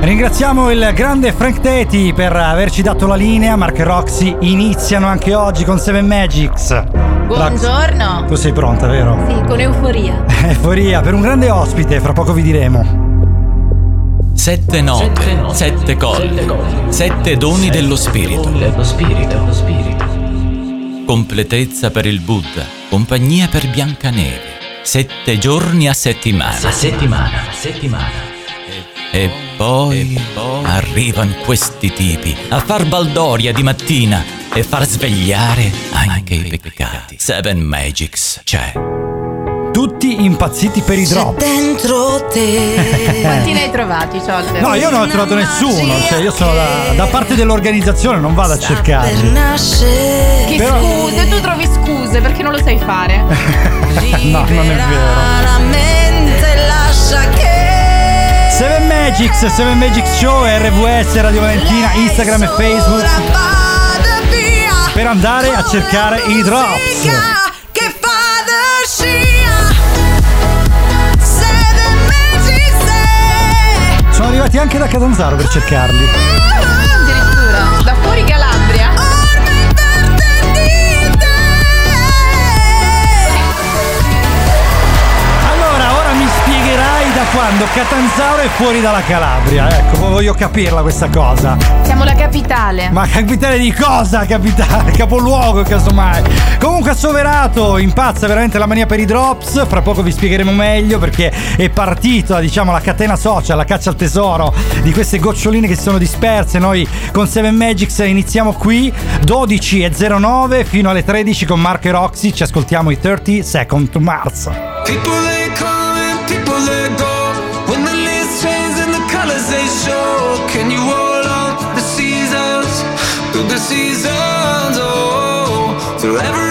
Ringraziamo il grande Frank Teti per averci dato la linea. Mark e Roxy iniziano anche oggi con Seven Magics. Buongiorno. Tu sei pronta, vero? Sì, con euforia. Euforia per un grande ospite, fra poco vi diremo. Sette note, sette colle, sette doni dello spirito. Completezza per il Buddha, compagnia per Biancaneve. Sette giorni a settimana. A settimana, a settimana. E poi, arrivano questi tipi a far baldoria di mattina e far svegliare anche i peccati. Seven Magics c'è. Tutti impazziti per i drop. dentro te. Quanti ne hai trovati, Ciolte? No, io non ho trovato nessuno, cioè io sono da, da parte dell'organizzazione, non vado a nascere. Che Però- scuse, tu trovi scuse perché non lo sai fare. No, non è vero. La mente lascia che. Seven Magics, Seven Magics Show, RVS, Radio Valentina, Instagram e Facebook per andare a cercare i drops. Arrivati anche da Catanzaro per cercarli. Addirittura, da fuori Calabria. Quando Catanzaro è fuori dalla Calabria. Ecco, voglio capirla questa cosa. Siamo la capitale. Ma capitale di cosa? Capitale, capoluogo casomai. Comunque assoverato, impazza veramente la mania per i drops. Fra poco vi spiegheremo meglio perché è partita, diciamo, la catena social, la caccia al tesoro di queste goccioline che si sono disperse. Noi con Seven Magics iniziamo qui 12.09 fino alle 13 con Marco e Roxy. Ci ascoltiamo i 30 Second to Mars. People they come they show. Can you hold on to the seasons? Through the seasons, oh. Through every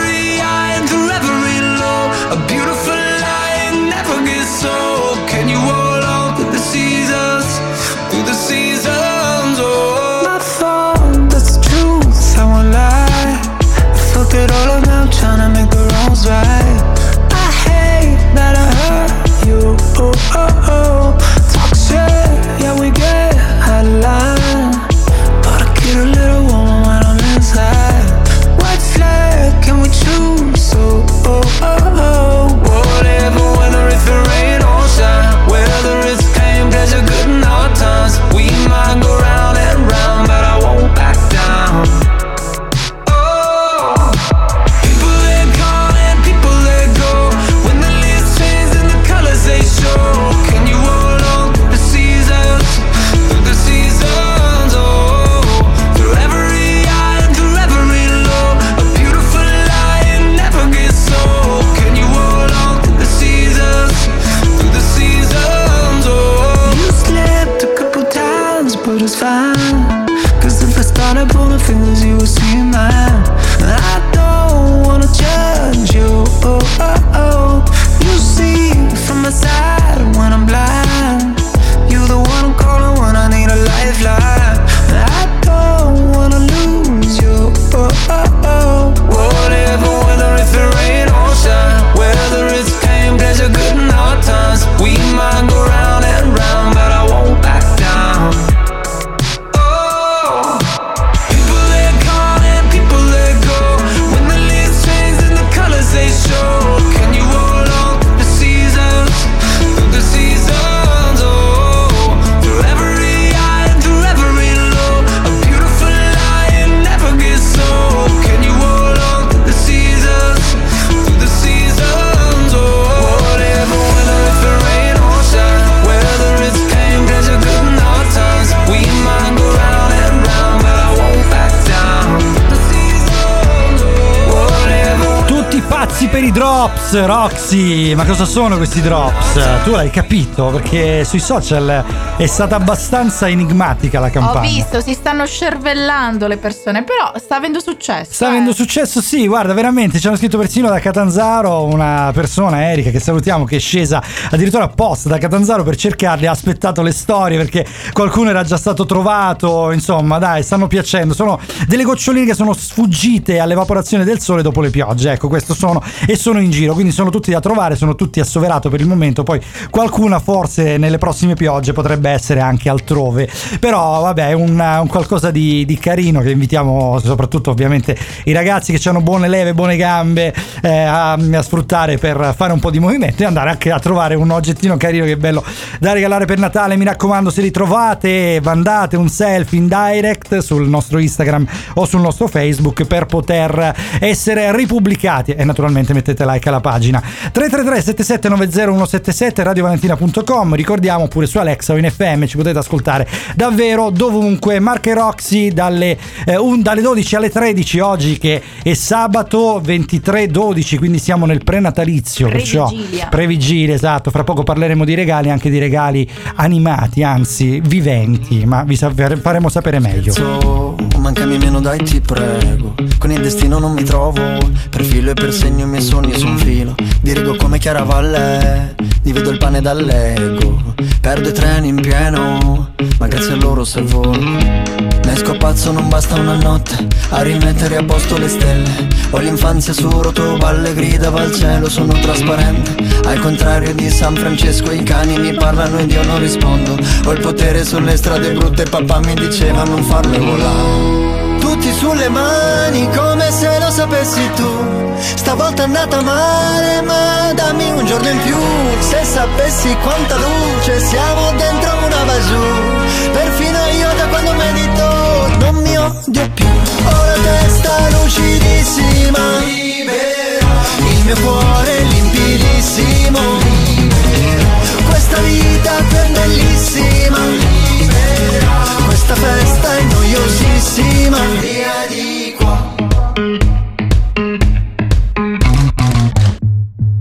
drops, Roxy. Ma cosa sono questi drops? Tu l'hai capito perché sui social è stata abbastanza enigmatica la Ho campagna. visto, si stanno scervellando le persone, però sta avendo successo. Sta eh. avendo successo, sì, guarda, veramente ci hanno scritto persino da Catanzaro una persona, Erika, che salutiamo, che è scesa addirittura apposta da Catanzaro per cercarli, ha aspettato le storie perché qualcuno era già stato trovato, insomma, dai, stanno piacendo. Sono delle goccioline che sono sfuggite all'evaporazione del sole dopo le piogge, ecco, questo sono, e sono in giro, quindi sono tutti da trovare, sono tutti a Soverato per il momento, poi qualcuna forse nelle prossime piogge potrebbe essere anche altrove, però vabbè è un, un qualcosa di, di carino che invitiamo soprattutto ovviamente i ragazzi che hanno buone leve, buone gambe eh, a, a sfruttare per fare un po' di movimento e andare anche a trovare un oggettino carino che è bello da regalare per Natale, mi raccomando se li trovate mandate un selfie in direct sul nostro Instagram o sul nostro Facebook per poter essere ripubblicati. E naturalmente mettete like alla pagina. 333 7790 177 radiovalentina.com ricordiamo pure su Alexa o in FM ci potete ascoltare davvero dovunque. Marche Roxy dalle, eh, un- dalle 12 alle 13 oggi che è sabato 23-12 quindi siamo nel prenatalizio perciò Previgilia. previgilia esatto. Fra poco parleremo di regali anche di regali animati anzi viventi ma vi faremo sapere meglio. So, mancami meno dai ti prego. Con il destino non mi trovo Per filo e per segno i miei sogni su un filo. Dirigo come Chiaravalle Divido il pane dall'ego. Perdo i treni in pieno Ma grazie a loro se volo. Ne esco pazzo non basta una notte A rimettere a posto le stelle. Ho l'infanzia su rotoballe Gridava al cielo sono trasparente. Al contrario di San Francesco I cani mi parlano ed io non rispondo. Ho il potere sulle strade brutte Papà mi diceva non farle volare. Tutti sulle mani come se lo sapessi tu Stavolta è andata male ma dammi un giorno in più. Se sapessi quanta luce siamo dentro una bagiù Perfino io da quando medito non mi odio più. Ho la testa lucidissima Il mio cuore limpidissimo Questa vita è bellissima Questa festa è noiosissima. Via di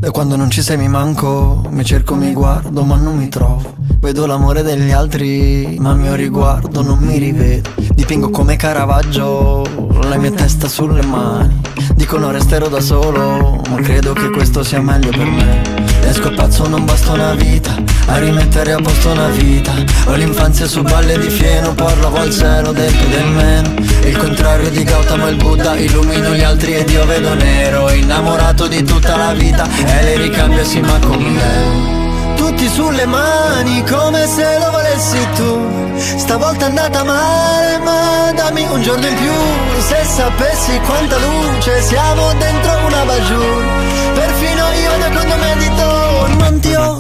E quando non ci sei mi manco Mi cerco, mi guardo ma non mi trovo. Vedo l'amore degli altri ma a mio riguardo non mi rivedo. Dipingo come Caravaggio la mia testa sulle mani. Dicono resterò da solo ma credo che questo sia meglio per me Esco pazzo non basta una vita A rimettere a posto una vita. Ho l'infanzia su balle di fieno Parlavo al del più del meno. Il contrario di Gautama il Buddha Illumino gli altri ed io vedo nero Innamorato di tutta la vita. E le ricambio sì ma con me. Tutti sulle mani come se lo volessi tu. Stavolta è andata male ma dammi un giorno in più. Se sapessi quanta luce siamo dentro una bagiù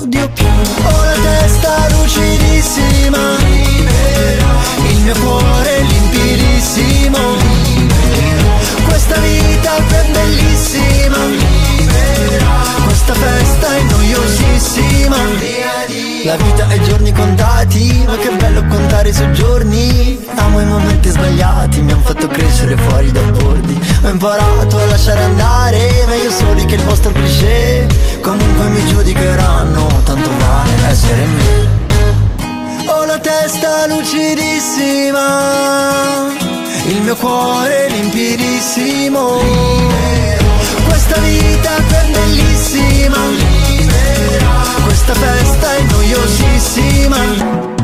odio più Ho la testa lucidissima Il mio cuore limpidissimo. Questa vita è bellissima questa festa è noiosissima La vita è giorni contati Ma che bello contare su giorni Amo i momenti sbagliati Mi hanno fatto crescere fuori dai bordi. Ho imparato a lasciare andare Meglio soli che il vostro cliché. Comunque mi giudicheranno Tanto vale essere me. Ho la testa lucidissima Il mio cuore limpidissimo. Questa vita è bellissima Questa festa è noiosissima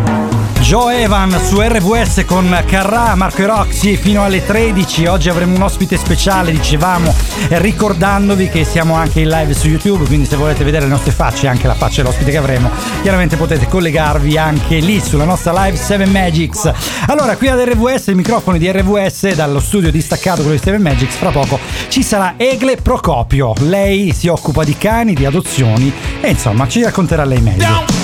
Joe Evan su RVS con Carrà, Marco e Roxy fino alle 13. Oggi avremo un ospite speciale, dicevamo, ricordandovi che siamo anche in live su YouTube, quindi se volete vedere le nostre facce anche la faccia dell'ospite che avremo, chiaramente potete collegarvi anche lì sulla nostra live 7 Magics. Allora, qui ad RVS, i microfoni di RVS dallo studio distaccato quello di 7 Magics, fra poco ci sarà Egle Procopio. Lei si occupa di cani, di adozioni e insomma ci racconterà lei meglio.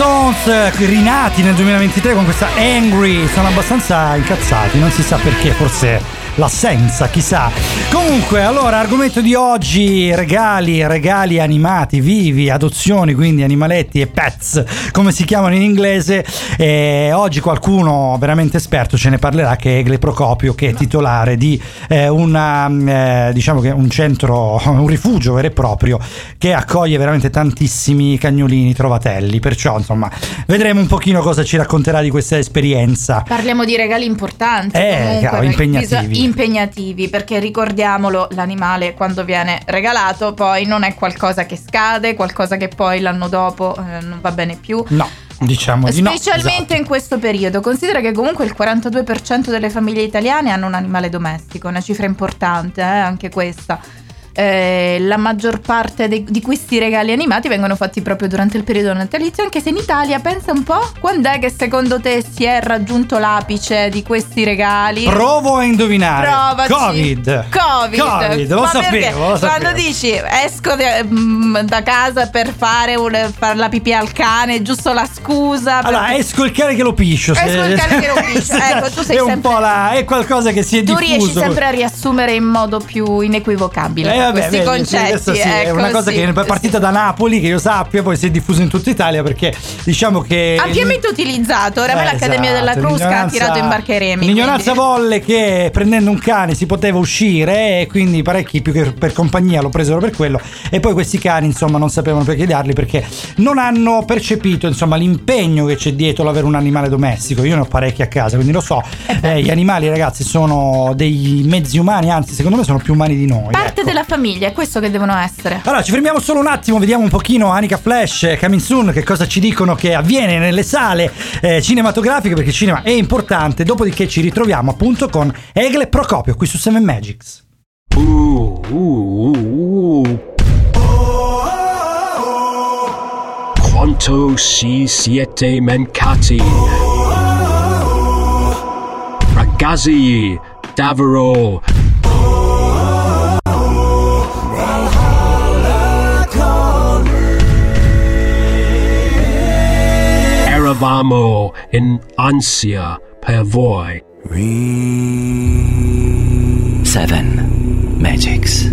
Stones, eh, rinati nel 2023 con questa Angry, sono abbastanza incazzati, non si sa perché, forse l'assenza, chissà. Comunque, allora, argomento di oggi, regali, regali animati, vivi, adozioni, quindi animaletti e pets, come si chiamano in inglese. E oggi qualcuno veramente esperto ce ne parlerà, che è Egle Procopio, che è titolare di eh, una, eh, diciamo che un centro, un rifugio vero e proprio, che accoglie veramente tantissimi cagnolini trovatelli. Perciò, insomma, vedremo un pochino cosa ci racconterà di questa esperienza. Parliamo di regali importanti. Eh, comunque, impegnativi. bisog- impegnativi, perché ricordiamolo, l'animale quando viene regalato poi non è qualcosa che scade, qualcosa che poi l'anno dopo eh, non va bene più. No, diciamo di no. Specialmente esatto. in questo periodo, considera che comunque il 42% delle famiglie italiane hanno un animale domestico, una cifra importante, eh, anche questa. Eh, la maggior parte dei- di questi regali animati vengono fatti proprio durante il periodo natalizio, anche se in Italia, pensa un po', quando è che secondo te si è raggiunto l'apice di questi regali? Provo a indovinare. Provaci. Covid. Covid. Covid, lo Ma sapevo, lo sapevo. Quando dici esco de- mm, da casa per fare, un- fare la pipì al cane, giusto la scusa. Allora, perché- esco il cane che lo piscio. Esco se- il cane che lo piscio. Ecco, tu sei è un sempre- po' la. È qualcosa che si è tu diffuso. riesci sempre a riassumere in modo più inequivocabile Eh, vabbè, questi sì, concetti. sì, è ecco, una cosa che è partita da Napoli, che io sappia, poi si è diffusa in tutta Italia perché diciamo che. Ampiamente utilizzato. Oramai Eh, l'Accademia della esatto, Crusca ha tirato in barca i remi. L'ignoranza quindi- volle che prendendo un cane si poteva uscire e quindi parecchi più che per compagnia lo presero per quello e poi questi cani insomma non sapevano perché darli perché non hanno percepito insomma l'impegno che c'è dietro l'avere un animale domestico. Io ne ho parecchi a casa quindi lo so. Eh, gli animali ragazzi sono dei mezzi umani, anzi secondo me sono più umani di noi. Parte ecco. della famiglia, è questo che devono essere. Allora, ci fermiamo solo un attimo, vediamo un pochino Anica Flash, eh, Coming Soon, che cosa ci dicono che avviene nelle sale eh, cinematografiche, perché il cinema è importante. Dopodiché ci ritroviamo appunto con Egle Procopio qui su Seven Magics. Ooh, ooh, ooh, ooh. Quanto si siete mancati? Ragazzi, davvero. Eravamo in ansia per voi. Seven Magics.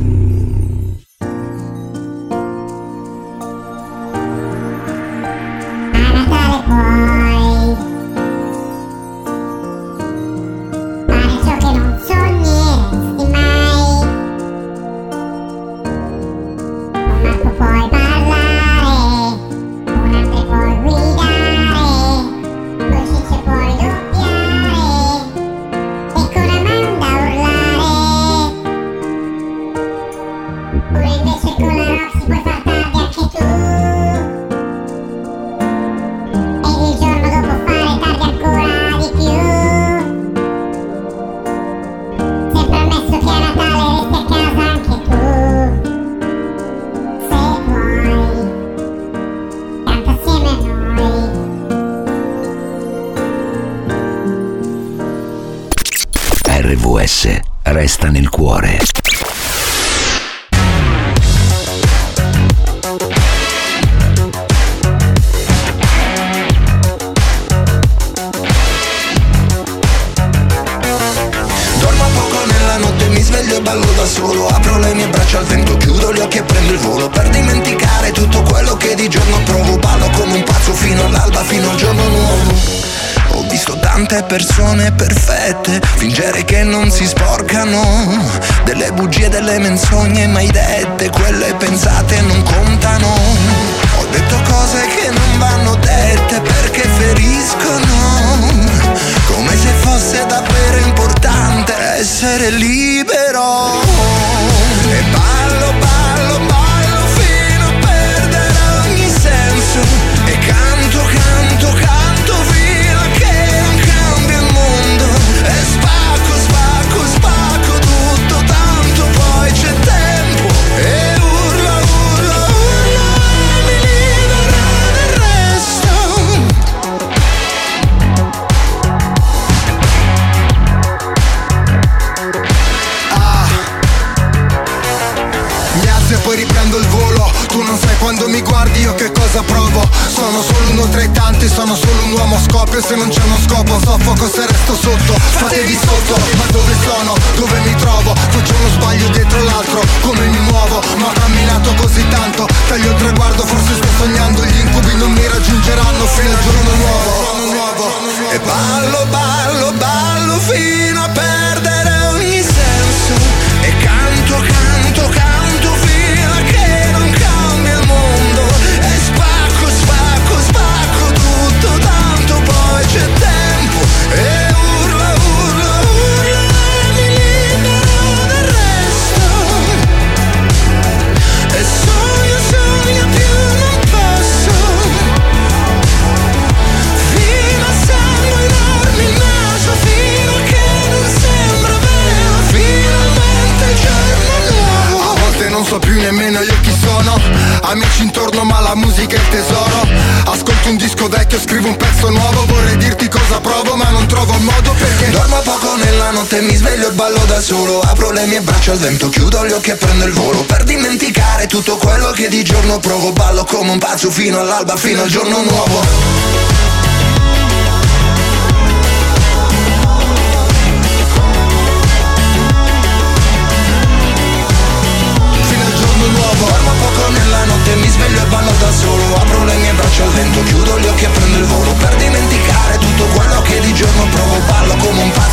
Notte, mi sveglio e ballo da solo. Apro le mie braccia al vento, chiudo gli occhi e prendo il volo. Per dimenticare tutto quello che di giorno provo Ballo come un pazzo fino all'alba, fino al giorno nuovo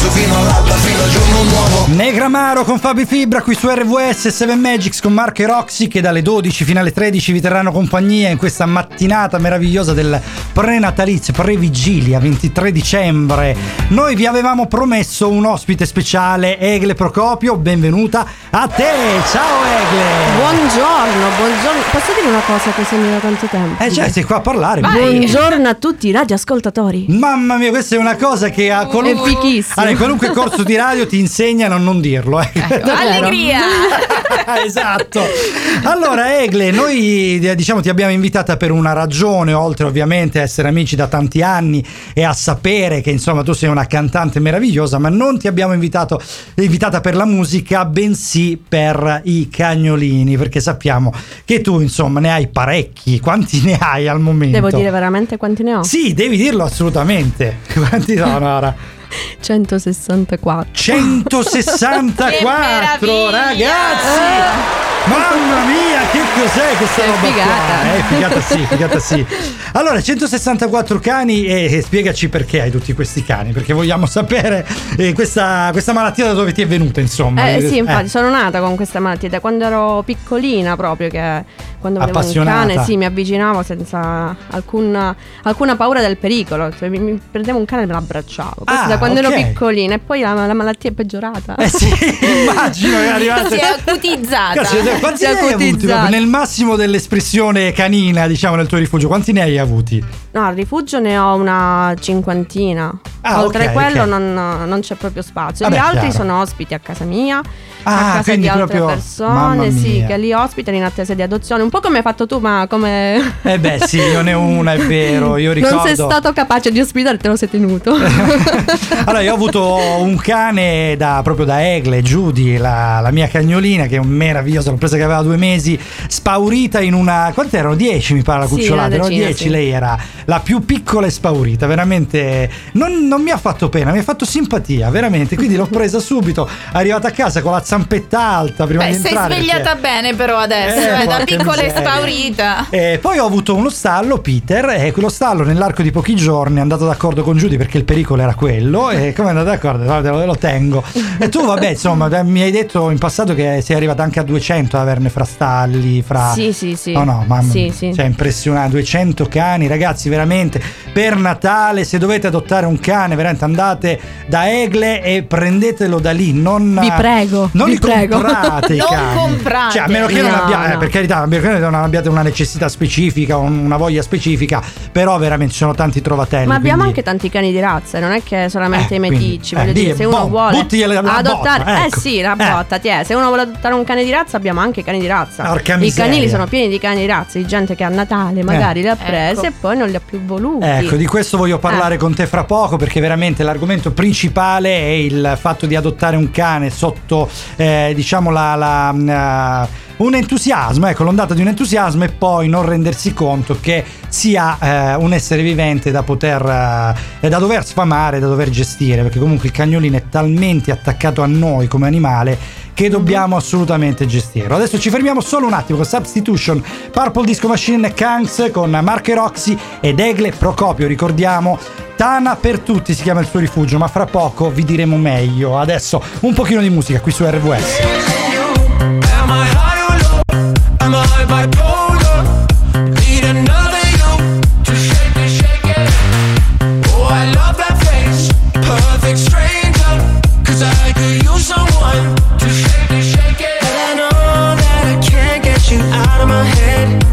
pazzo fino all'alba, fino al giorno nuovo Negramaro con Fabi Fibra qui su RVS 7 Magics con Marco e Roxy che dalle 12 fino alle 13 vi terranno compagnia in questa mattinata meravigliosa del prenatalizio, pre-vigilia 23 dicembre. Noi vi avevamo promesso un ospite speciale, Egle Procopio, benvenuta a te. Ciao Egle. Buongiorno, buongiorno. Posso dire una cosa che sembra da tanto tempo? Eh cioè, sei qua a parlare. Buongiorno a tutti i radioascoltatori. Mamma mia, questa è una cosa che a qualunque, È fichissimo. Allora, in qualunque corso di radio ti insegnano a non dirlo. eh. Allegria! esatto. Allora, Egle, noi eh, diciamo ti abbiamo invitata per una ragione, oltre ovviamente a essere amici da tanti anni e a sapere che insomma tu sei una cantante meravigliosa, ma non ti abbiamo invitato, invitata per la musica, bensì per i cagnolini, perché sappiamo che tu insomma ne hai parecchi. Quanti ne hai al momento? Devo dire veramente quanti ne ho? Sì, devi dirlo assolutamente. Quanti sono ora? 164. 164 ragazzi! Mamma mia, che cos'è questa Che roba qua? figata. Eh, figata sì, figata sì. Allora, 164 cani e, e spiegaci perché hai tutti questi cani, perché vogliamo sapere eh, questa, questa malattia da dove ti è venuta, insomma. Eh sì, infatti Eh. sono nata con questa malattia da quando ero piccolina proprio che quando vedevo un cane sì, mi avvicinavo senza alcuna, alcuna paura del pericolo, cioè, mi, mi prendevo un cane e me l'abbracciavo. Questo Ah, da quando ok. ero piccolina e poi la, la malattia è peggiorata. Eh sì, immagino che è arrivata. Si è acutizzata. Cazzo, quanti Si è ne hai avuti? acutizzata. proprio Nel massimo dell'espressione canina, diciamo, nel tuo rifugio, quanti ne hai avuti? No, al rifugio ne ho una cinquantina. Ah, Oltre ok, a quello ok. non, non c'è proprio spazio. Vabbè, Gli altri chiaro. sono ospiti a casa mia, Ah, a casa quindi di altre proprio- persone, sì, che li ospitano in attesa di adozione. Un po' come hai fatto tu, ma come. Eh beh, sì, io ne ho una, è vero. Io ricordo. Non sei stato capace di ospitare, te lo sei tenuto. Allora, io ho avuto un cane da, proprio da Egle, Judy, la, la mia cagnolina, che è meravigliosa, l'ho presa che aveva due mesi, spaurita in una. Quante erano? Dieci mi pare la Sì, cucciolata. una erano decina, dieci, sì. lei era la più piccola e spaurita, veramente. Non, non mi ha fatto pena, mi ha fatto simpatia, veramente. Quindi l'ho presa subito, arrivata a casa con la zampetta alta prima Beh, di sei entrare. svegliata perché- bene però adesso, Eh, eh, da piccola e spaurita. Eh, poi ho avuto uno stallo, Peter, e quello stallo nell'arco di pochi giorni è andato d'accordo con Judy perché il pericolo era quello. E come è andato d'accordo? Te lo, lo tengo. E tu, vabbè, insomma, mi hai detto in passato che sei arrivata anche a 200 ad averne fra stalli, fra. Sì, sì, sì. No, no, mamma Sì, sì. Cioè, impressionante. 200 cani, ragazzi, veramente. Per Natale, se dovete adottare un cane, veramente andate da Egle e prendetelo da lì. Non, Vi prego, non vi li prego. comprate i Non cani. comprate. Cioè, a meno che non No, abbiate, no. per carità, a meno che non abbiate una necessità specifica, un- una voglia specifica, però veramente ci sono tanti trovatelli. Ma abbiamo quindi- anche tanti cani di razza, non è che solamente Eh, i quindi, meticci. eh, voglio di- dire, se uno boh, vuole buttigli la- la adottare, botta, ecco. eh sì, la Eh. botta, ti è. Se uno vuole adottare un cane di razza, abbiamo anche cani di razza. Porca I miseria. canili sono pieni di cani di razza, di gente che a Natale magari li ha Ecco. presi e poi non li ha più voluti. Ecco, di questo voglio parlare Eh. con te fra poco perché veramente l'argomento principale è il fatto di adottare un cane sotto eh, diciamo la, la, eh, un entusiasmo, ecco l'ondata di un entusiasmo e poi non rendersi conto che sia eh, un essere vivente da poter eh, da dover sfamare, da dover gestire, perché comunque il cagnolino è talmente attaccato a noi come animale che dobbiamo assolutamente gestirlo. Adesso ci fermiamo solo un attimo con Substitution, Purple Disco Machine, Kanks con Marco Roxy ed Egle Procopio, ricordiamo Tana per tutti si chiama il suo rifugio, ma fra poco vi diremo meglio. Adesso un pochino di musica qui su RWS. Low? Am I bipolar? Need another you to shake it, shake it. Oh, I love that face, perfect stranger. Cause I could use someone to shake it, shake it. I know that I can't get you out of my head.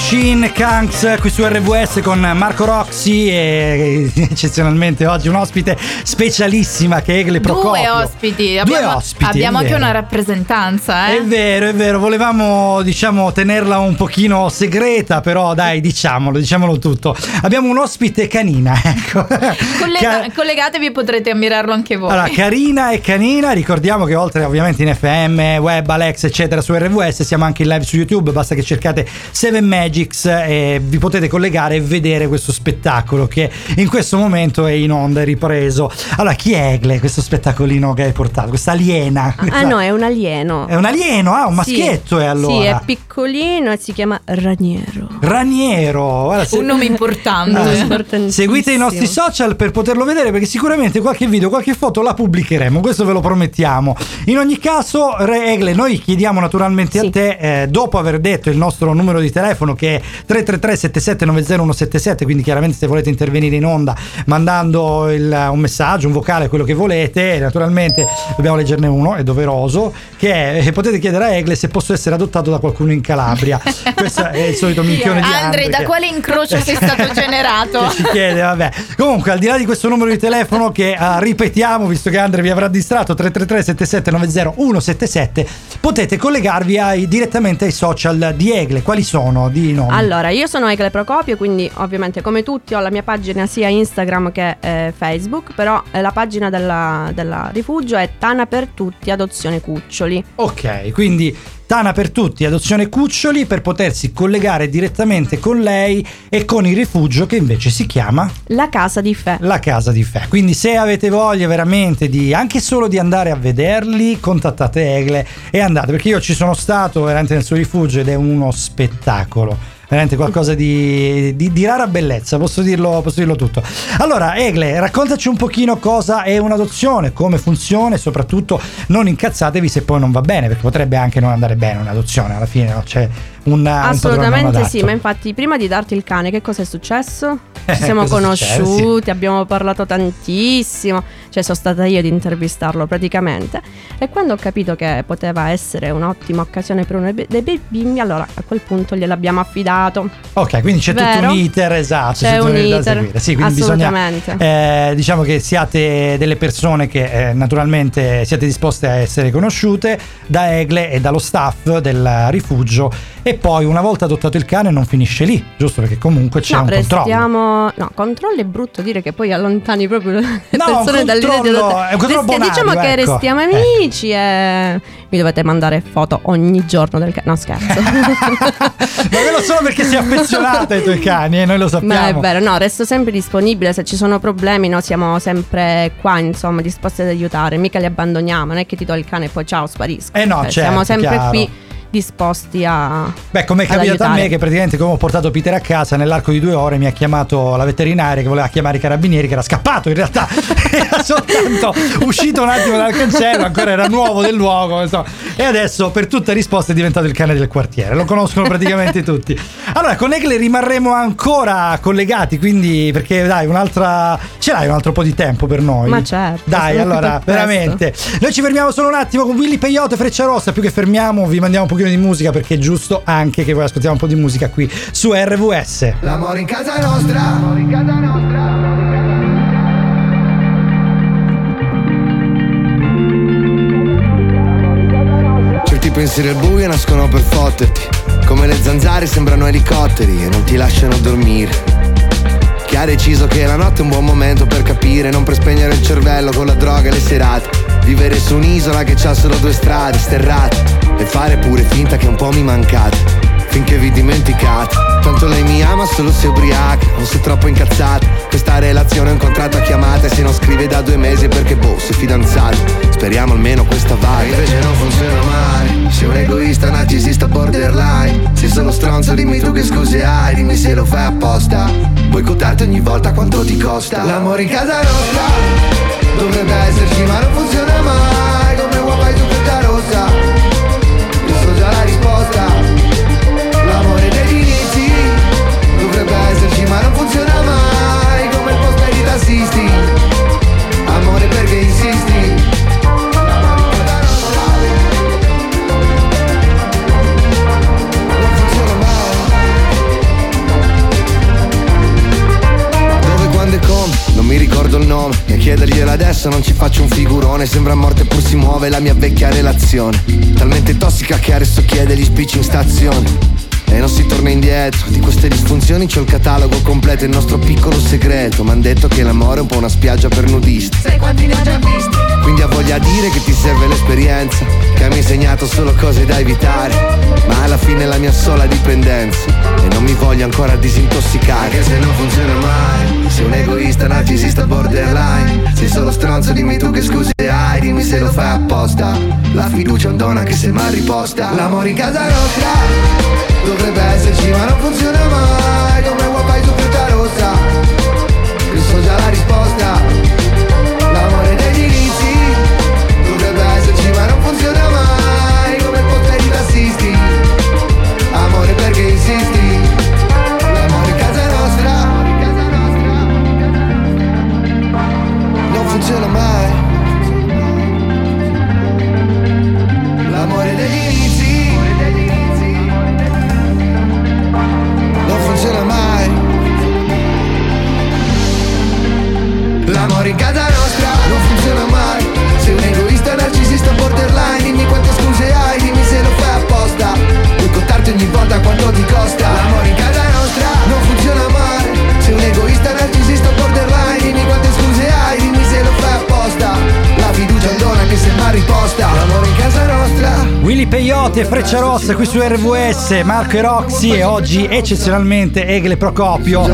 Machine, Kanks qui su RWS con Marco Roxy e eccezionalmente oggi un ospite specialissima che è Egle Procopio. Due ospiti. Due Abbiamo, ospiti, abbiamo anche una rappresentanza, eh? È vero, è vero, volevamo diciamo tenerla un pochino segreta, però dai, diciamolo, diciamolo tutto. Abbiamo un ospite canina, ecco. Collega- Ca- collegatevi, potrete ammirarlo anche voi. allora, Carina e Canina, ricordiamo che oltre ovviamente in FM, web, Alex, eccetera, su RWS, siamo anche in live su YouTube, basta che cercate Seven Magics e vi potete collegare e vedere questo spettacolo che in questo momento è in onda, è ripreso. Allora, chi è Egle, questo spettacolino che hai portato? Questa aliena? Ah no, è un alieno. È un alieno, ah, un Sì. maschietto è allora. Sì, è piccolino e si chiama Raniero. Raniero, guarda, se- Un nome importante. Ah. Seguite i nostri social per poterlo vedere perché sicuramente qualche video, qualche foto la pubblicheremo, questo ve lo promettiamo. In ogni caso, Re Egle, noi chiediamo naturalmente a Sì. te, eh, dopo aver detto il nostro numero di telefono che è 333 7790 quindi chiaramente se volete intervenire in onda mandando il- un messaggio, un vocale, quello che volete, naturalmente dobbiamo leggerne uno, è doveroso, che è, eh, potete chiedere a Egle se posso essere adottato da qualcuno in Calabria. questo è il solito minchione di Andre, Andre da che- quale incrocio sei stato generato? ci chiede, vabbè. Comunque, al di là di questo numero di telefono che ah, ripetiamo, visto che Andre vi avrà distratto 333 7790 177, potete collegarvi ai- direttamente ai social di Egle. Quali sono di nomi? Allora, io sono Egle Procopio, quindi ovviamente come tutti ho la mia pagina sia Instagram che eh, Facebook, però eh, la pagina della, della rifugio è Tana per tutti, adozione cuccioli. Ok, quindi Tana per tutti, adozione cuccioli per potersi collegare direttamente con lei e con il rifugio che invece si chiama La casa di Fe. La Casa di Fe. Quindi se avete voglia veramente di anche solo di andare a vederli, contattate Egle e andate perché io ci sono stato veramente nel suo rifugio ed è uno spettacolo. Veramente qualcosa di, di- di rara bellezza, posso dirlo, posso dirlo tutto. Allora, Egle, raccontaci un pochino cosa è un'adozione, come funziona e soprattutto non incazzatevi se poi non va bene, perché potrebbe anche non andare bene un'adozione, alla fine no? c'è un, un Assolutamente adatto. sì, ma infatti prima di darti il cane che cosa è successo? Ci siamo conosciuti, abbiamo parlato tantissimo, cioè sono stata io ad intervistarlo praticamente e quando ho capito che poteva essere un'ottima occasione per uno dei bimbi, allora a quel punto gliel'abbiamo affidato. Ok, quindi c'è tutto Vero? un iter, esatto. C'è tutto un iter. Sì, quindi bisogna, eh, diciamo che siate delle persone che eh, naturalmente siete disposte a essere conosciute da Egle e dallo staff del rifugio e poi una volta adottato il cane non finisce lì, giusto? Perché comunque c'è no, un controllo. restiamo. No, controllo è brutto dire che poi allontani proprio le No, persone dall'idea di controllo- adottare. controllo Restia- diciamo bonario, che ecco. restiamo Eh. amici e mi dovete mandare foto ogni giorno del cane. No, scherzo. Ma quello solo perché sei affezionata ai tuoi cani e noi lo sappiamo. Ma è vero, no, resto sempre disponibile. Se ci sono problemi, no, siamo sempre qua, insomma, disposti ad aiutare. Mica li abbandoniamo, non è che ti do il cane e poi ciao, sparisco. Eh no, Cioè, certo, siamo sempre chiaro. qui disposti a. Beh, come è capitato a me che praticamente come ho portato Peter a casa nell'arco di due ore mi ha chiamato la veterinaria che voleva chiamare i carabinieri che era scappato in realtà era soltanto uscito un attimo dal cancello ancora era nuovo del luogo insomma. e adesso per tutta risposta è diventato il cane del quartiere lo conoscono praticamente tutti allora con Egle rimarremo ancora collegati quindi perché dai un'altra ce l'hai un altro po' di tempo per noi Ma certo, dai allora veramente noi ci fermiamo solo un attimo con Willy Peyote Freccia Rossa. Più che fermiamo, vi mandiamo un pochino di musica perché è giusto anche che voi ascoltiamo un po' di musica qui su RVS. L'amore in casa nostra, l'amore in casa nostra. Certi pensieri al buio nascono per fotterti. Come le zanzare sembrano elicotteri e non ti lasciano dormire. Chi ha deciso che la notte è un buon momento per capire, non per spegnere il cervello con la droga e le serate. Vivere su un'isola che c'ha solo due strade sterrate e fare pure finta che un po' mi mancate. Finché vi dimenticate, tanto lei mi ama solo se ubriaca, non se troppo incazzata. Questa relazione è un contratto a chiamate, se non scrive da due mesi perché boh, sei fidanzato. Speriamo almeno questa va. Invece non funziona mai. Sei un egoista, narcisista borderline. Sei solo stronzo, dimmi tu che scuse hai, dimmi se lo fai apposta. Boicottarti ogni volta quanto ti costa. L'amore in casa nostra dovrebbe esserci, ma non funziona mai. Come uova su frutta rossa. Ma non funziona mai. Come il post per i tassisti. Amore perché insisti? Non funziona mai. Dove, quando e come? Non mi ricordo il nome E chiederglielo adesso non ci faccio un figurone Sembra morte pur si muove la mia vecchia relazione Talmente tossica che adesso chiede gli spicci in stazione e non si torna indietro. Di queste disfunzioni c'ho il catalogo completo Il nostro piccolo segreto. M'han detto che l'amore è un po' una spiaggia per nudisti. Sai quanti ne ho già visti? quindi ha voglia di dire che ti serve l'esperienza Che mi ha insegnato solo cose da evitare. Ma alla fine è la mia sola dipendenza E non mi voglio ancora disintossicare. Anche se non funziona mai Egoista, narcisista, borderline. Sei solo stronzo, dimmi tu che scuse hai Dimmi se lo fai apposta. La fiducia è un dono anche se mal riposta. L'amore in casa nostra Dovrebbe esserci ma non funziona mai. Come riposta L'amore in casa nostra. Willy Peyote, Freccia Rossa qui su RVS, Marco e Roxy e oggi eccezionalmente Egle Procopio,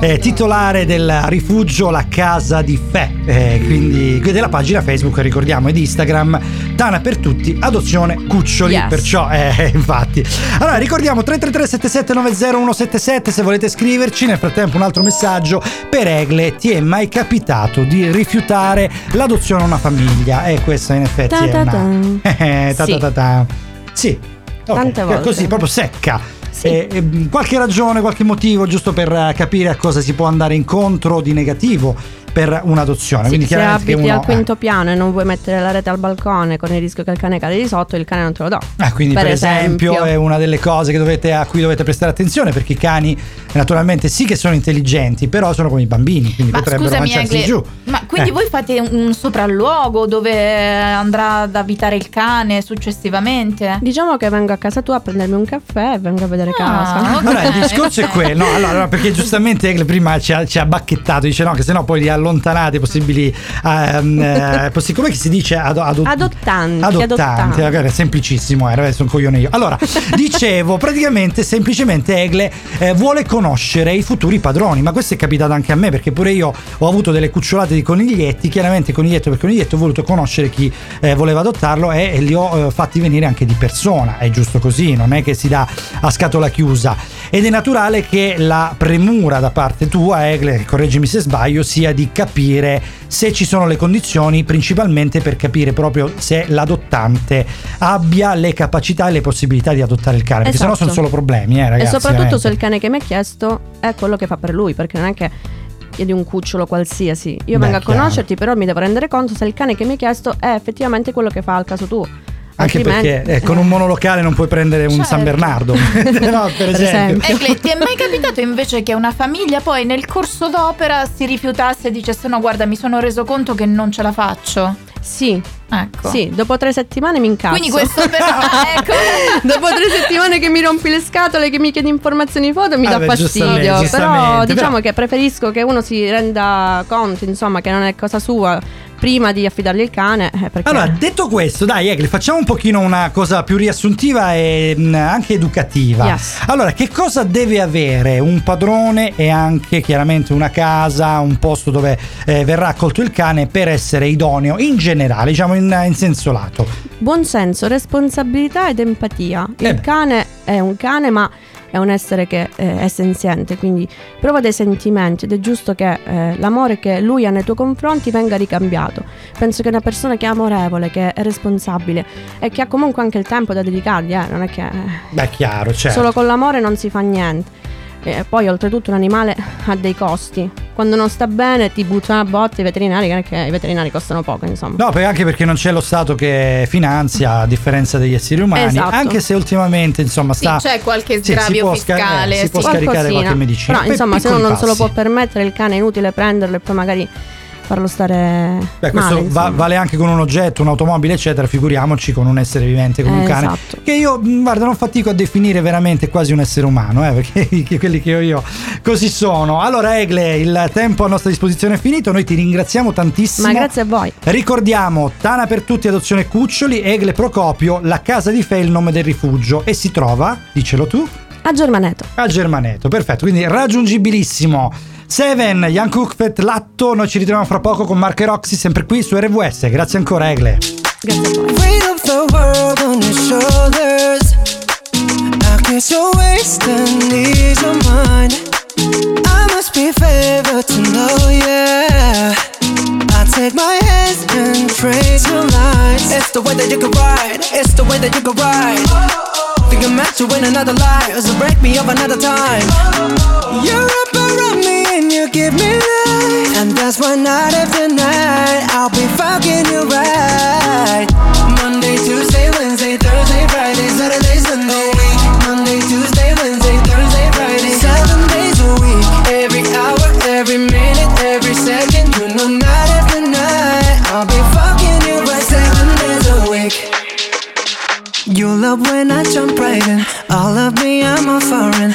eh, titolare del rifugio La Casa di Fe, eh, quindi della pagina Facebook ricordiamo ed Instagram Tana per tutti, adozione cuccioli. Yes. Perciò, eh, infatti. Allora, ricordiamo 333 7790 se volete scriverci. Nel frattempo, un altro messaggio per Egle. Ti è mai capitato di rifiutare l'adozione a una famiglia? E questa, in effetti, è una. Ta-ta-tan. Eh, ta Sì. ta ta ta. Sì. Ok, Tante volte. Così, proprio secca. Sì. E- e, mh, qualche ragione, qualche motivo, giusto per eh, capire a cosa si può andare incontro di negativo per un'adozione. Sì, Quindi se abiti uno, al quinto piano e non vuoi mettere la rete al balcone con il rischio che il cane cade di sotto, il cane non te lo do. Ah, quindi per, Per esempio, esempio. è una delle cose che dovete- a cui dovete prestare attenzione perché i cani naturalmente sì che sono intelligenti, però sono come i bambini, quindi Ma potrebbero scusami, lanciarsi Egle, giù. ma quindi Eh. voi fate un, sopralluogo dove andrà ad abitare il cane successivamente? Diciamo che vengo a casa tua a prendermi un caffè e vengo a vedere Ah, casa. ok. Allora, il discorso è quello, no, allora, perché giustamente Egle prima ci ha, ci ha bacchettato, dice no, che sennò poi li allontanate possibili, ehm, eh, possi- come si dice? Ado- ado- Adottanti, adottanti, adottanti. è semplicissimo, era adesso un coglione io. Allora, dicevo, praticamente, semplicemente Egle eh, vuole conoscere i futuri padroni, ma questo è capitato anche a me perché pure io ho avuto delle cucciolate di coniglietti, chiaramente coniglietto per coniglietto ho voluto conoscere chi eh, voleva adottarlo e, e li ho eh, fatti venire anche di persona, è giusto così, non è che si dà a scatola chiusa ed è naturale che la premura da parte tua, Egle, correggimi se sbaglio, sia di capire se ci sono le condizioni, principalmente per capire proprio se l'adottante abbia le capacità e le possibilità di adottare il cane, perché sennò Esatto. sono solo problemi, eh, ragazzi. e soprattutto veramente. se il cane che mi ha chiesto è quello che fa per lui, perché non è che chiedi un cucciolo qualsiasi. Io Beh, vengo a chiaro. conoscerti, però mi devo rendere conto se il cane che mi hai chiesto è effettivamente quello che fa al caso tuo. Anche Altrimenti- perché eh, con un monolocale non puoi prendere un Certo. San Bernardo, no, per Per esempio. esempio. Egle, ti è mai capitato invece che una famiglia poi nel corso d'opera si rifiutasse e dicesse no guarda mi sono reso conto che non ce la faccio? Sì, Ecco. sì, dopo tre settimane mi incazzo. Quindi questo però, ecco. Dopo tre settimane che mi rompi le scatole, che mi chiedi informazioni foto, mi Ah, dà beh, fastidio. giustamente, Però giustamente, diciamo però- che preferisco che uno si renda conto, insomma, che non è cosa sua prima di affidargli il cane. eh, perché Allora, detto questo, dai, Egle, facciamo un pochino una cosa più riassuntiva e mh, anche educativa. Yes. Allora, che cosa deve avere un padrone e anche chiaramente una casa, un posto dove eh, verrà accolto il cane per essere idoneo in generale, diciamo in, in senso lato? buon senso, responsabilità ed empatia. Il Eh cane è un cane, ma è un essere che eh, è senziente, quindi prova dei sentimenti ed è giusto che eh, l'amore che lui ha nei tuoi confronti venga ricambiato. Penso che una persona che è amorevole, che è responsabile e che ha comunque anche il tempo da dedicargli, eh, non è che eh, Beh, chiaro, certo. solo con l'amore non si fa niente. E poi oltretutto un animale ha dei costi. Quando non sta bene ti buttano a botte i veterinari, che i veterinari costano poco, insomma. No, anche perché non c'è lo Stato che finanzia, a differenza degli esseri umani, Esatto. anche se ultimamente, insomma, Sì, sta... c'è qualche Sì, si sgravio può sca- fiscale. eh, si può sì. scaricare Qualcosina. qualche medicina. Però Pe- insomma, se uno non se lo può permettere, il cane è inutile prenderlo e poi magari farlo stare Beh, questo male. va- vale anche con un oggetto, un'automobile, eccetera. Figuriamoci con un essere vivente come un Eh, cane. esatto. Che io, mh, guarda, non fatico a definire veramente quasi un essere umano, eh, perché quelli che ho io così sono. Allora, Egle, il tempo a nostra disposizione è finito. Noi ti ringraziamo tantissimo. Ma grazie a voi. Ricordiamo Tana per tutti, adozione Cuccioli, Egle Procopio, la casa di Fe, il nome del rifugio. E si trova, dicelo tu, A Germaneto. a Germaneto. Perfetto, quindi raggiungibilissimo. Seven, Young Cookfet, Latto. Noi ci ritroviamo fra poco con Marco e Roxy, sempre qui su RWS. Grazie ancora, Egle. Grazie. I take my hands and trace your lines. It's the way that you can ride. It's the way that you can ride. Think I'm meant to win another life, so break me up another time. You're up around me you give me life, and that's why night after night I'll be fucking you right. Monday, Tuesday, Wednesday, Thursday, Friday, Saturday, Sunday. Monday, Tuesday, Wednesday, Thursday, Friday, seven days a week. Every hour, every minute, every second, you know night after night I'll be fucking you right seven days a week. You love when I jump right in. All of me, I'm a foreign.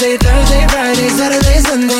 Wednesday, Thursday, Friday, Saturday, Sunday.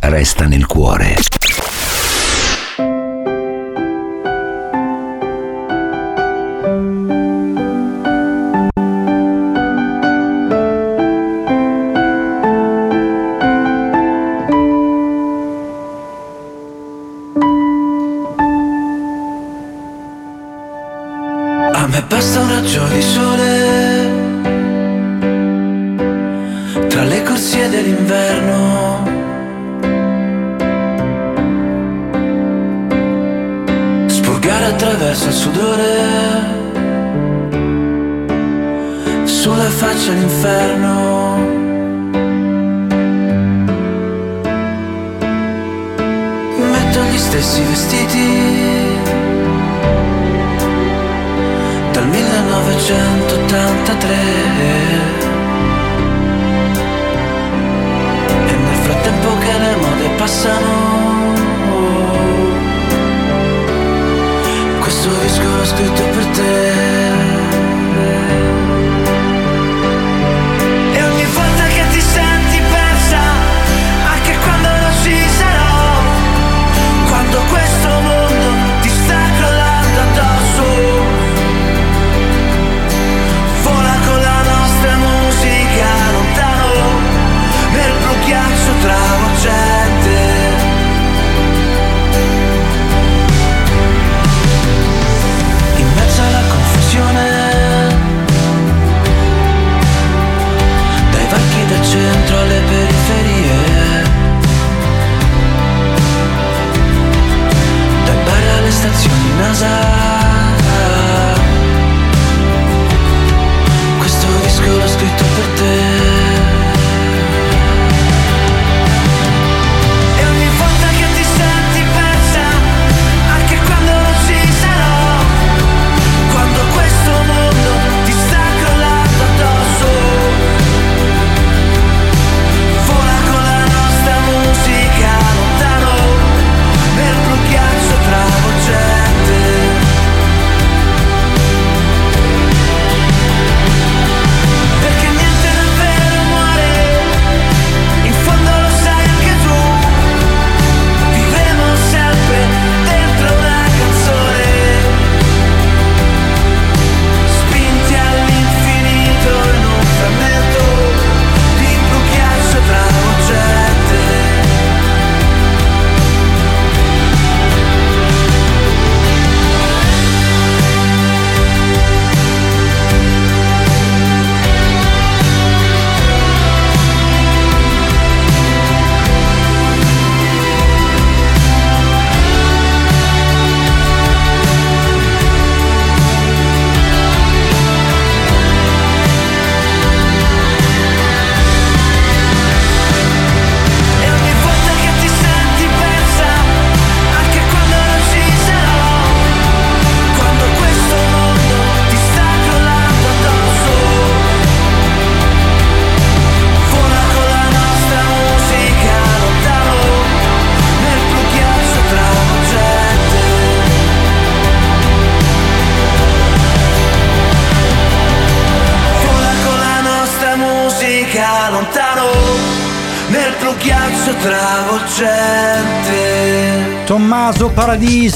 resta nel cuore.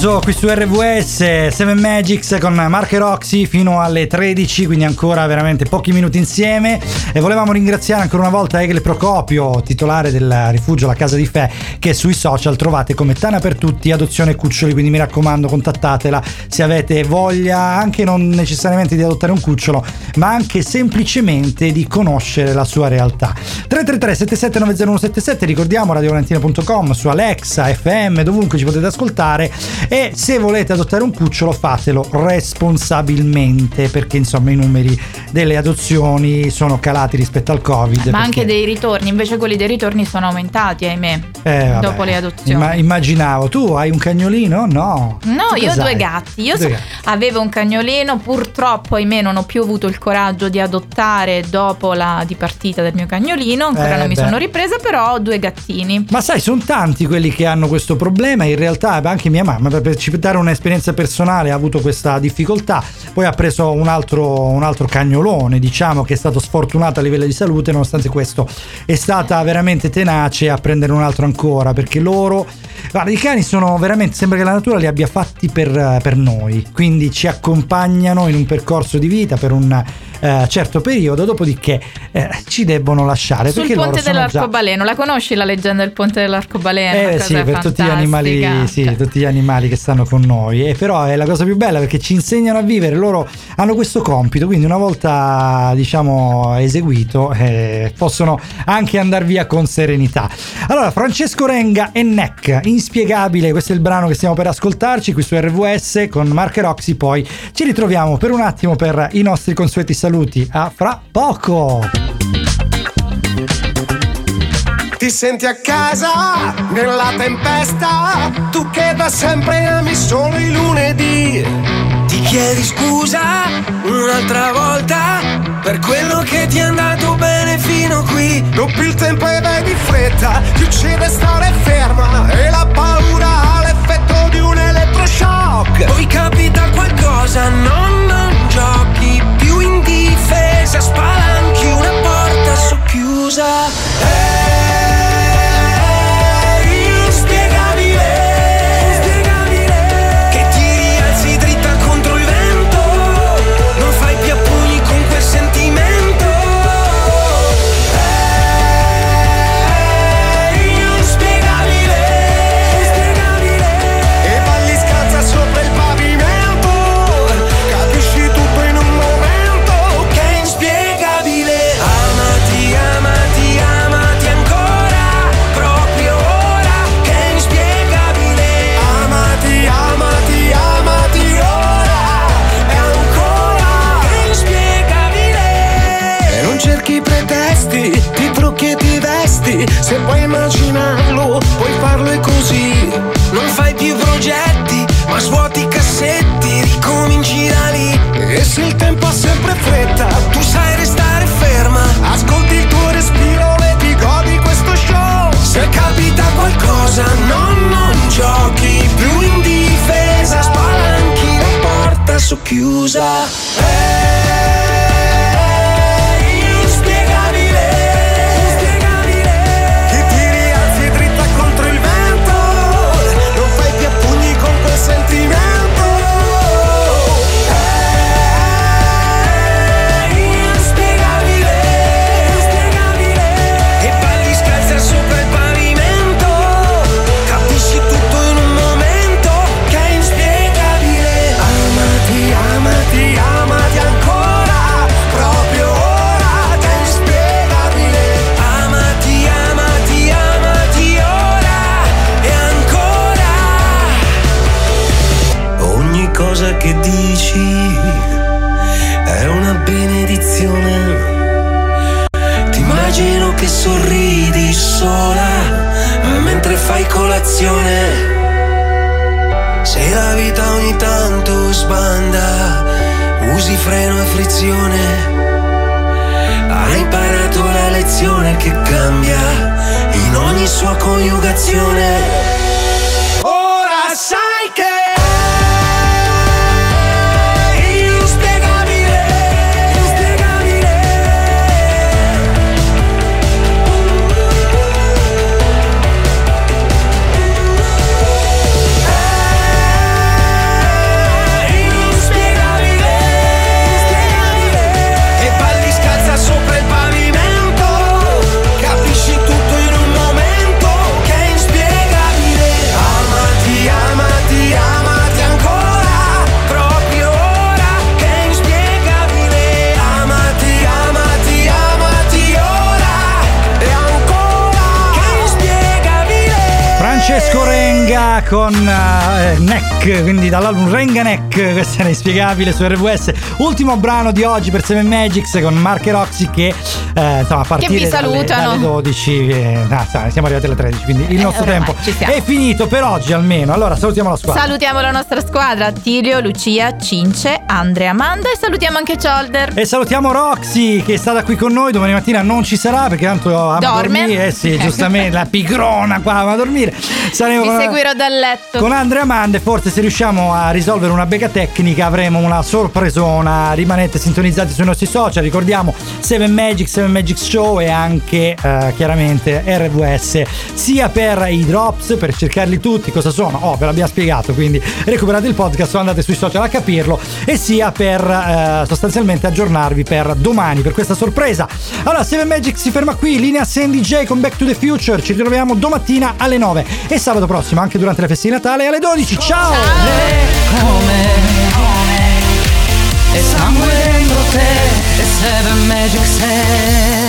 Paradiso qui su RVS 7 Magics con Mark e Roxy fino alle 13 quindi ancora veramente pochi minuti insieme. E volevamo ringraziare ancora una volta Egle Procopio titolare del rifugio La Casa di Fe che sui social trovate come Tana per tutti adozione cuccioli quindi mi raccomando contattatela se avete voglia anche non necessariamente di adottare un cucciolo ma anche semplicemente di conoscere la sua realtà. 333 779077 ricordiamo radiovalentina.com su Alexa, FM dovunque ci potete ascoltare e se volete adottare un cucciolo fatelo responsabilmente perché insomma i numeri delle adozioni sono calati rispetto al covid Ma anche dei ritorni, invece quelli dei ritorni sono aumentati, ahimè, Eh, dopo le adozioni. Imma- immaginavo tu hai un cagnolino? no No, Tu io ho due gatti. Io Due so- gatti. avevo un cagnolino, purtroppo ahimè non ho più avuto il coraggio di adottare dopo la dipartita del mio cagnolino, ancora Eh, non mi beh. sono ripresa, però ho due gattini. Ma sai, sono tanti quelli che hanno questo problema. In realtà, anche mia mamma, per- per citare un'esperienza personale, ha avuto questa difficoltà. Poi ha preso un altro, un altro cagnolone, diciamo, che è stato sfortunato a livello di salute. Nonostante questo, è stata veramente tenace a prendere un altro ancora. Perché loro, guarda, i cani sono veramente, sembra che la natura li abbia fatti per, per noi. Quindi ci accompagnano in un percorso di vita per un eh, certo periodo. Dopodiché eh, ci debbono lasciare. Sul ponte sono già- dell'arcobaleno, la conosci la leggenda del ponte dell'arcobaleno? Eh sì, per tutti gli animali, sì, tutti gli animali che stanno con noi. E però è la cosa più bella perché ci insegnano a vivere. Loro hanno questo compito, quindi una volta diciamo eseguito, eh, possono anche andare via con serenità. Allora, Francesco Renga e Neck, inspiegabile. Questo è il brano che stiamo per ascoltarci qui su RVS con Mark Roxy. Poi ci ritroviamo per un attimo per i nostri consueti saluti. A fra poco. Ti senti a casa nella tempesta, tu che da sempre ami solo i lunedì. Ti chiedi scusa un'altra volta per quello che ti è andato bene fino qui. Doppi il tempo e vai di fretta, ti uccide stare ferma e la paura ha l'effetto di un elettroshock. Poi capita qualcosa, no, non giochi più in difesa, spalanchi una porta socchiusa. È se puoi immaginarlo, puoi farlo e così. Non fai più progetti, ma svuoti i cassetti, ricominci da lì. E se il tempo ha sempre fretta, tu sai restare ferma. Ascolti il tuo respiro e ti godi questo show. Se capita qualcosa, no, non giochi più in difesa. Spalanchi la porta socchiusa. È con eh, Neck, quindi dall'album Renga Neck, questa è inspiegabile su RWS. Ultimo brano di oggi per Seven Magics con Mark e Roxy che eh, insomma a partire vi dalle- salutano. dalle 12, eh, sai, siamo arrivati alle 13, quindi il Eh, nostro ormai tempo è finito per oggi almeno. Allora salutiamo la squadra. Salutiamo la nostra squadra, Tilio, Lucia, Cince, Andrea, Amanda e salutiamo anche Cholder. E salutiamo Roxy che è stata qui con noi, domani mattina non ci sarà perché tanto ama Dorme. dormire. Eh sì, giustamente, la pigrona qua ama dormire. Saremo Vi seguirò dal letto. Con Andrea Amanda forse se riusciamo a risolvere una bega tecnica avremo una sorpresona. Rimanete sintonizzati sui nostri social. Ricordiamo 7 Magic, 7 Magic Show e anche eh, chiaramente RWS sia per i drops, per cercarli tutti, cosa sono. Oh, ve l'abbiamo spiegato, quindi recuperate il podcast o andate sui social a capirlo e sia per eh, sostanzialmente aggiornarvi per domani per questa sorpresa. Allora 7 Magic si ferma qui, linea Sandy J con Back to the Future. Ci ritroviamo domattina alle 9 e sabato prossimo anche durante le feste di Natale alle 12. Ciao! ciao, lei come E sangue in te magic set